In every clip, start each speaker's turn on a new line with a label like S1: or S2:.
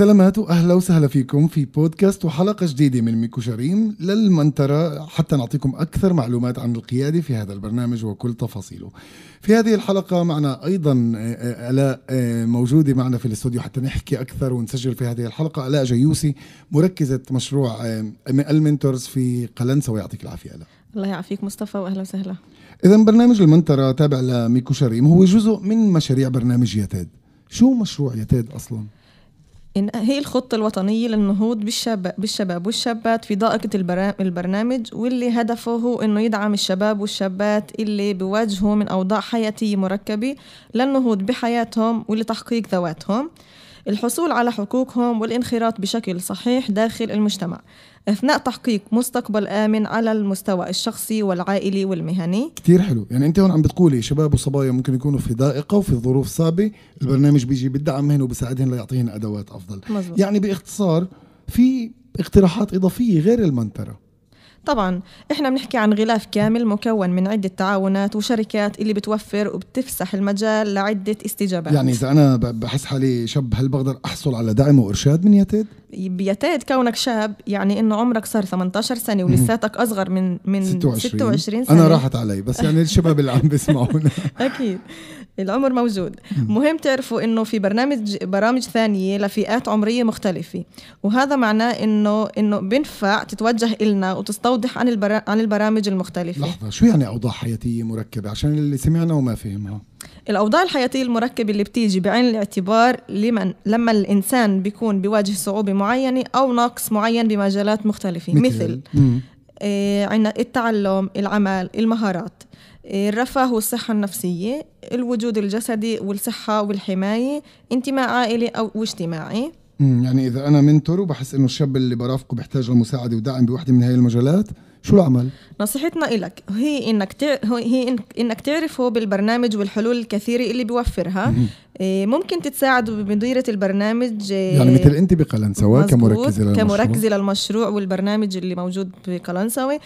S1: سلامات واهلا وسهلا فيكم في بودكاست وحلقة جديدة من ميكو شريم للمنترة حتى نعطيكم أكثر معلومات عن القيادة في هذا البرنامج وكل تفاصيله. في هذه الحلقة معنا أيضا آه، ألاء آه، موجودة معنا في الاستوديو حتى نحكي أكثر ونسجل في هذه الحلقة ألاء جيوسي مركزة مشروع آه، ال mentors في قلنسوه يعطيك العافية ألاء.
S2: الله يعافيك مصطفى واهلا وسهلا.
S1: اذا برنامج المنترة تابع لميكو شريم هو جزء من مشاريع برنامج يتاد. شو مشروع يتاد أصلا؟
S2: إن هي الخطة الوطنية للنهوض بالشباب, بالشباب والشابات في ضائقة البرنامج واللي هدفه هو إنه يدعم الشباب والشابات اللي بيواجهوا من أوضاع حياتية مركبة للنهوض بحياتهم ولتحقيق ذواتهم. الحصول على حقوقهم والانخراط بشكل صحيح داخل المجتمع. أثناء تحقيق مستقبل آمن على المستوى الشخصي والعائلي والمهني.
S1: كتير حلو. يعني أنت هون عم بتقولي شباب وصبايا ممكن يكونوا في ضائقة وفي ظروف صعبة. البرنامج بيجي بدعمهن وبساعدهن ليعطيهن أدوات أفضل. مزبوط. يعني بإختصار في اقتراحات إضافية غير المنترة
S2: طبعا إحنا بنحكي عن غلاف كامل مكون من عدة تعاونات وشركات اللي بتوفر وبتفسح المجال لعدة استجابات
S1: يعني إذا أنا بحس حالي شاب هل بقدر أحصل على دعم وإرشاد من يتيد؟
S2: بيتيد كونك شاب يعني إنه عمرك صار 18 سنة ولساتك أصغر من من 26, 26 سنه
S1: أنا راحت علي بس يعني الشباب اللي عم بيسمعونا.
S2: أكيد. العمر موجود. مهم. تعرفوا إنه في برنامج برامج ثانية لفئات عمرية مختلفة. وهذا معناه انه إنه بينفع تتوجه إلنا وتستوضح عن البرا... عن البرامج المختلفة.
S1: لحظة شو يعني أوضاع حياتية مركبة؟ عشان اللي سمعنا وما فهمها.
S2: الأوضاع الحياتية المركبة اللي بتيجي بعين الاعتبار لمن لما الإنسان بيكون بيواجه صعوبة معينة أو نقص معين بمجالات مختلفة. مثل, مثل آه عندنا التعلم العمل المهارات آه، الرفاه والصحة النفسية الوجود الجسدي والصحة والحماية انتماء عائلي أو اجتماعي.
S1: يعني إذا أنا منتور وبحس إنه الشاب اللي برافقه بيحتاج لمساعدة ودعم بوحدة من هاي المجالات شو العمل؟
S2: نصيحتنا لك هي إنك تع... هي إنك تعرفه بالبرنامج والحلول الكثيرة اللي بيوفرها. إيه، ممكن تتساعدوا بمديرة البرنامج
S1: إيه، يعني مثل أنت بقلنسوة كمركزة
S2: للمشروع. كمركزة للمشروع والبرنامج اللي موجود بقلنسوة.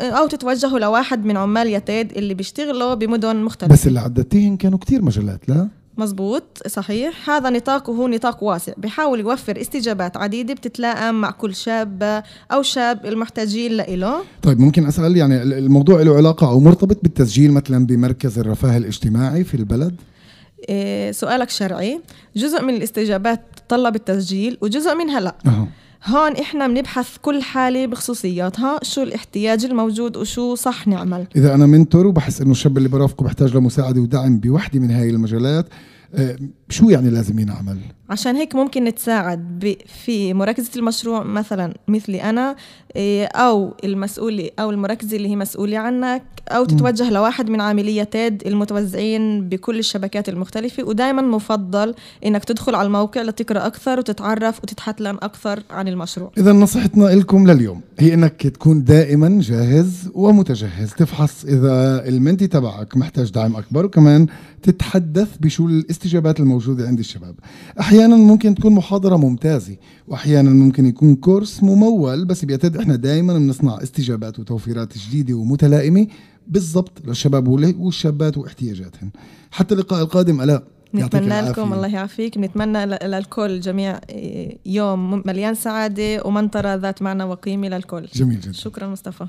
S2: أو تتوجهوا لواحد من عمال يتيد اللي بيشتغلوا بمدن مختلفة.
S1: بس اللي عددتيهن كانوا كتير مجالات لا؟
S2: مزبوط صحيح هذا نطاق وهو نطاق واسع بحاول يوفر استجابات عديدة بتتلائم مع كل شاب أو شاب المحتاجين له
S1: طيب ممكن أسأل يعني الموضوع له علاقة أو مرتبط بالتسجيل مثلا بمركز الرفاه الاجتماعي في البلد؟
S2: إيه سؤالك شرعي جزء من الاستجابات طلب التسجيل وجزء منها لا أه. هون إحنا بنبحث كل حالة بخصوصياتها شو الاحتياج الموجود وشو صح نعمل.
S1: إذا أنا منتور وبحس إنه الشاب اللي برافقه بحتاج لمساعدة ودعم بوحدة من هاي المجالات شو يعني لازم ينعمل؟
S2: عشان هيك ممكن نتساعد في مركزة المشروع مثلا مثلي أنا إيه، أو المسؤولة أو المركزة اللي هي مسؤولة عنك أو تتوجه م. لواحد من عاملية تيد المتوزعين بكل الشبكات المختلفة ودائما مفضل إنك تدخل على الموقع لتقرأ أكثر وتتعرف وتتحتلن أكثر عن المشروع
S1: إذا نصيحتنا لكم لليوم هي إنك تكون دائما جاهز ومتجهز تفحص إذا المنتي تبعك محتاج دعم أكبر وكمان تتحدث بشو الاستجابات الموجودة عند الشباب. أحيانا ممكن تكون محاضرة ممتازة وأحيانا ممكن يكون كورس ممول بس بيعتد إحنا دائما بنصنع استجابات وتوفيرات جديدة ومتلائمة بالضبط للشباب والشابات واحتياجاتهم. حتى اللقاء القادم ألاء
S2: نتمنى لكم الله يعافيك. نتمنى للكل جميع يوم مليان سعادة ومنطرة ذات معنى وقيمة للكل.
S1: جميل جدا.
S2: شكرا مصطفى.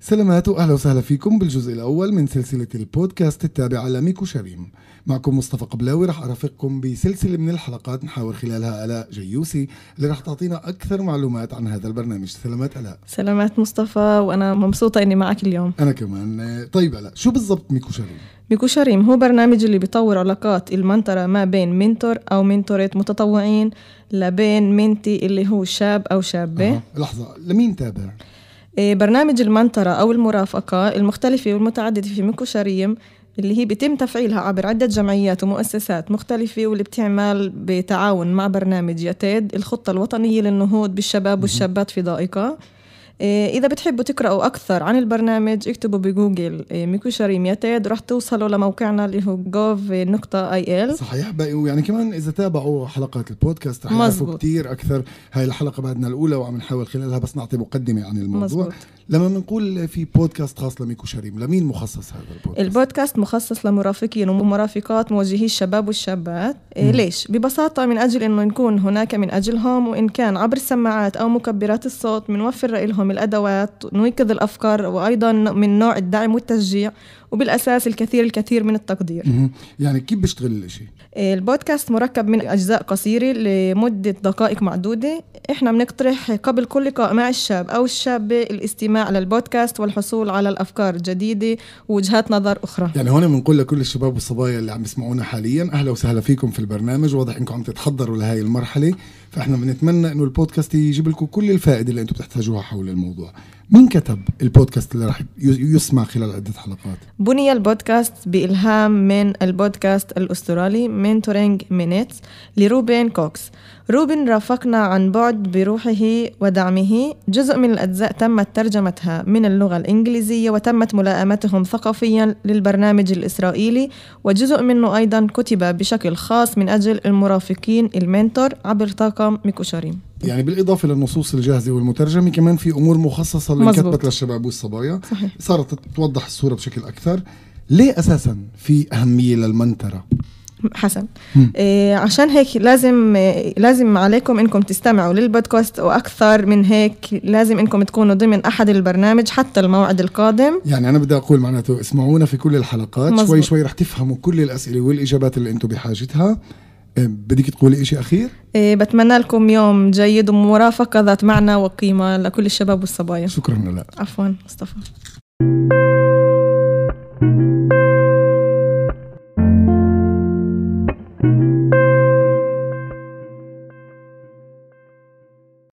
S1: سلامات وأهلا وسهلا فيكم بالجزء الأول من سلسلة البودكاست التابعه لميكو شريم. معكم مصطفى قبلاوي رح أرافقكم بسلسلة من الحلقات نحاور خلالها ألاء جيوسي اللي رح تعطينا أكثر معلومات عن هذا البرنامج. سلامات ألاء.
S2: سلامات مصطفى وأنا مبسوطة إني معك اليوم.
S1: أنا كمان. طيب ألاء شو بالضبط ميكو شريم؟
S2: ميكو شريم هو برنامج اللي بيطور علاقات المنترة ما بين mentor أو منتورة متطوعين لبين mentee اللي هو شاب أو شابة. أه.
S1: لحظة لمين تابع؟
S2: إيه، برنامج المنترة أو المرافقة المختلفة والمتعددة في ميكو شريم اللي هي بيتم تفعيلها عبر عدة جمعيات ومؤسسات مختلفة واللي بتعمل بتعاون مع برنامج يتيد الخطة الوطنية للنهوض بالشباب والشابات في ضائقة. إذا بتحبوا تقرأوا أكثر عن البرنامج اكتبوا بجوجل إيه، ميكو شريم يتاد ورح توصلوا لموقعنا اللي هو gov.il
S1: صحيح بقى ويعني كمان إذا تابعوا حلقات البودكاست رح يعرفوا. كثير أكثر هاي الحلقة بعدنا الأولى وعم نحاول خلالها بس نعطي مقدمة عن الموضوع
S2: مزبوط.
S1: لما بنقول في بودكاست خاص لميكو شريم لمين مخصص هذا البودكاست
S2: البودكاست مخصص لمرافقين ومرافقات موجهي الشباب والشابات إيه ليش؟ ببساطة من أجل أنه نكون هناك من أجلهم وإن كان عبر السماعات أو مكبرات الصوت بنوفر لهم الأدوات نوكد الأفكار وأيضا من نوع الدعم والتشجيع وبالأساس الكثير الكثير من التقدير.
S1: يعني كيف بيشتغل الإشي؟
S2: إيه البودكاست مركب من أجزاء قصيرة لمدة دقائق معدودة. إحنا بنقترح قبل كل لقاء مع الشاب أو الشابة الاستماع للبودكاست والحصول على الأفكار الجديدة ووجهات نظر أخرى.
S1: يعني هون بنقول لكل الشباب والصبايا اللي عم يسمعونا حاليا أهلا وسهلا فيكم في البرنامج. واضح إنكم عم تتحضروا لهي المرحلة. فاحنا بنتمنى إنه البودكاست يجيب لكم كل الفائدة اللي أنتم بتحتاجوها حول الموضوع. مين كتب البودكاست اللي راح يسمع خلال عدة حلقات؟
S2: بني البودكاست بإلهام من البودكاست الأسترالي Mentoring Minutes لروبين كوكس. روبن رافقنا عن بعد بروحه ودعمه. جزء من الأجزاء تمت ترجمتها من اللغة الإنجليزية وتمت ملائمتهم ثقافيا للبرنامج الإسرائيلي. وجزء منه أيضا كتب بشكل خاص من أجل المرافقين ال mentor عبر طاقم ميكو شريم
S1: يعني بالإضافة للنصوص الجاهزة والمترجمة كمان في أمور مخصصة اللي. انكتبت للشباب والصبايا.
S2: صحيح.
S1: صارت توضح الصورة بشكل أكثر. ليه أساسا في أهمية للمنتره
S2: حسن. إيه عشان هيك لازم إيه لازم عليكم إنكم تستمعوا للبودكاست وأكثر من هيك لازم إنكم تكونوا ضمن أحد البرنامج حتى الموعد القادم.
S1: يعني أنا بدي أقول معناته اسمعونا في كل الحلقات.
S2: مزبوط.
S1: شوي شوي رح تفهموا كل الأسئلة والإجابات اللي أنتم بحاجتها. بدك تقولي إشي أخير؟
S2: إيه بتمنى لكم يوم جيد ومرافقة ذات معنى وقيمة لكل الشباب والصبايا.
S1: شكرا لا
S2: عفوا مصطفى.